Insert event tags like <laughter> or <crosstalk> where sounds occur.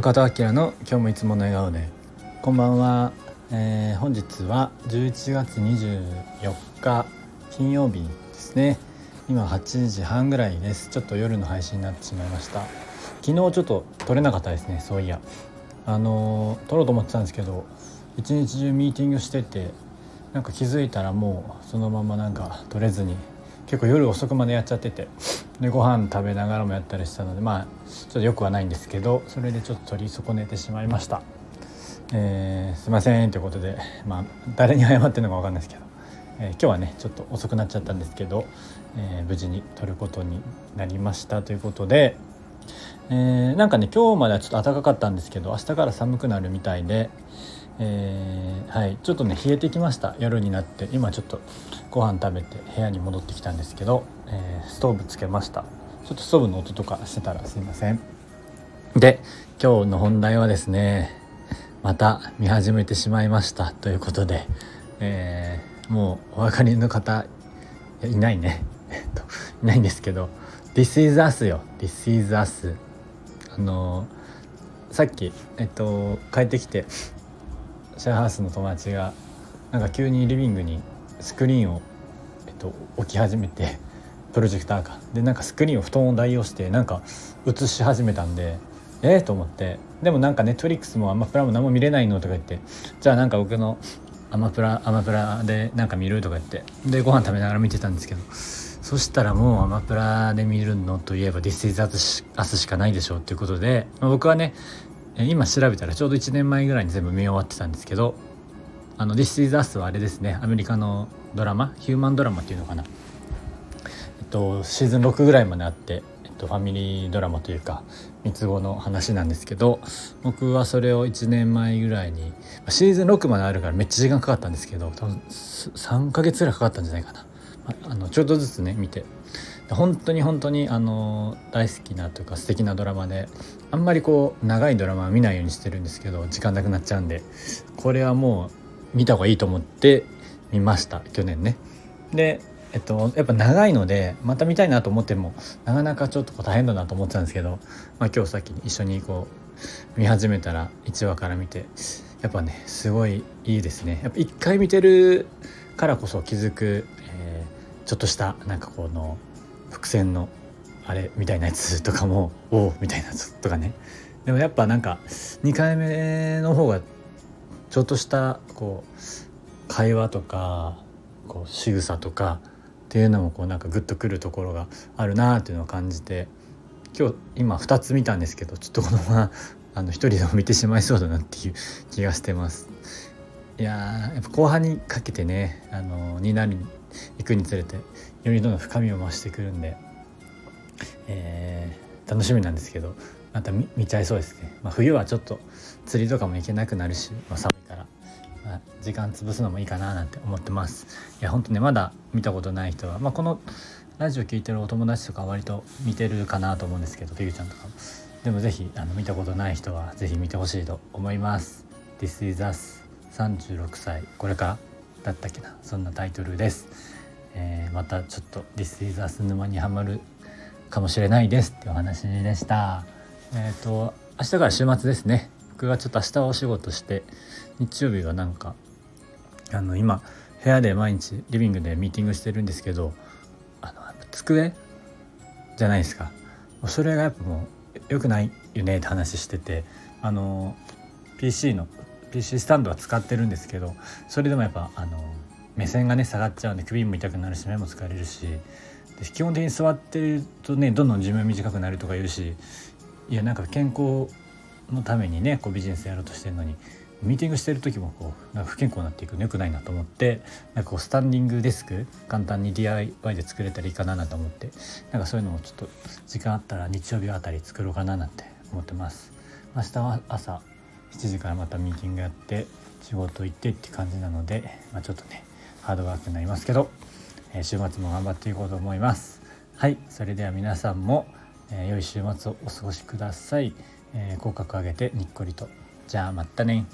中田明の今日もいつもの笑顔で。こんばんは、えー、本日は11月24日金曜日ですね。今8時半ぐらいです。ちょっと夜の配信になってしまいました。昨日ちょっと撮れなかったですねそういや。あのー、撮ろうと思ってたんですけど一日中ミーティングしててなんか気づいたらもうそのままなんか撮れずに結構夜遅くまでやっちゃってて。でご飯食べながらもやったりしたのでまあちょっとよくはないんですけどそれでちょっと取り損ねてしまいました、えー、すいませんということでまあ誰に謝ってるのか分かんないですけど、えー、今日はねちょっと遅くなっちゃったんですけど、えー、無事に取ることになりましたということで、えー、なんかね今日まではちょっと暖かかったんですけど明日から寒くなるみたいでえー、はい、ちょっとね冷えてきました。夜になって。今ちょっとご飯食べて部屋に戻ってきたんですけど、えー、ストーブつけました。ちょっとストーブの音とかしてたらすいません。で今日の本題はですねまた見始めてしまいました。ということで、えー、もうお分かりの方いないね。<laughs> いないんですけど「This is us」よ「This is us」あのさっきえっと帰ってきてシェアハウスの友達がなんか急にリビングにスクリーンを、えっと、置き始めて <laughs> プロジェクターか。でなんかスクリーンを布団を代用してなんか映し始めたんでえー、と思って。でもなんかネットリックスもアマプラも何も見れないのとか言ってじゃあなんか僕のアマプラアマプラでなんか見るとか言って。でご飯食べながら見てたんですけど。そしたらもうアマプラで見るのといえば「This is Us」しかないでしょうっていうことで、まあ、僕はね今調べたらちょうど1年前ぐらいに全部見終わってたんですけどあの「This is Us」はあれですね。アメリカのドラマ？ヒューマンドラマっていうのかな。えっとシーズン6ぐらいまであってえっとファミリードラマというか三つ子の話なんですけど僕はそれを1年前ぐらいにシーズン6まであるからめっちゃ時間かかったんですけど多分3ヶ月ぐらいかかったんじゃないかな。あのちょっとずつね見て。本当に本当にあの大好きなというか素敵なドラマであんまりこう長いドラマは見ないようにしてるんですけど時間なくなっちゃうんでこれはもう見た方がいいと思って見ました去年ね。でえっと、やっぱ長いのでまた見たいなと思ってもなかなかちょっと大変だなと思ってたんですけど、まあ、今日さっき一緒にこう見始めたら1話から見てやっぱねすごいいいですねやっぱ1回見てるからこそ気づく、えー、ちょっとしたなんかこの伏線のあれみたいなやつとかもおおみたいなやつとかねでもやっぱなんか2回目の方がちょっとしたこう会話とかこう仕草とかっていうのもこうなんかグッとくるところがあるなっていうのを感じて今日今2つ見たんですけどちょっとこのままあの1人でも見てしまいそうだなっていう気がしてます。いややっぱ後半にかけてねあのになる行くにつれてよりどんどん深みを増してくるんで、えー、楽しみなんですけどまた見ちゃいそうですね、まあ、冬はちょっと釣りとかも行けなくなるし、まあ、寒いから、まあ、時間潰すのもいいかななんて思ってます。いや本当ねまだ見たことない人は、まあ、このラジオ聴いてるお友達とか割と見てるかなと思うんですけどピグちゃんとかも。でも是非あの見たことない人は是非見てほしいと思います。This is us 36歳。これからだったっけな？そんなタイトルです。えー、またちょっと「This is Us」沼にはまるかもしれないですってお話でした。えっ、ー、と明日から週末ですね僕がちょっと明日はお仕事して日曜日はなんかあの今部屋で毎日リビングでミーティングしてるんですけどあの机じゃないですかそれがやっぱもう良くないよねって話しててあの PC の PC スタンドは使ってるんですけどそれでもやっぱあの目線がね下がっちゃうんで首も痛くなるし目も疲れるしで基本的に座ってるとねどんどん寿命短くなるとか言うしいやなんか健康のためにねこうビジネスやろうとしてるのにミーティングしてる時もこうなんか不健康になっていくのよくないなと思ってなんかこうスタンディングデスク簡単に DIY で作れたらいいかななんて思ってなんかそういうのもちょっと時間あったら日曜日あたり作ろうかななんて思ってます。明日は朝7時からまたミーティングやって仕事行ってって感じなので、まあ、ちょっとねハードワークになりますけど、えー、週末も頑張っていこうと思います。はいそれでは皆さんも、えー、良い週末をお過ごしください、えー、口角上げてにっこりと。じゃあまたね。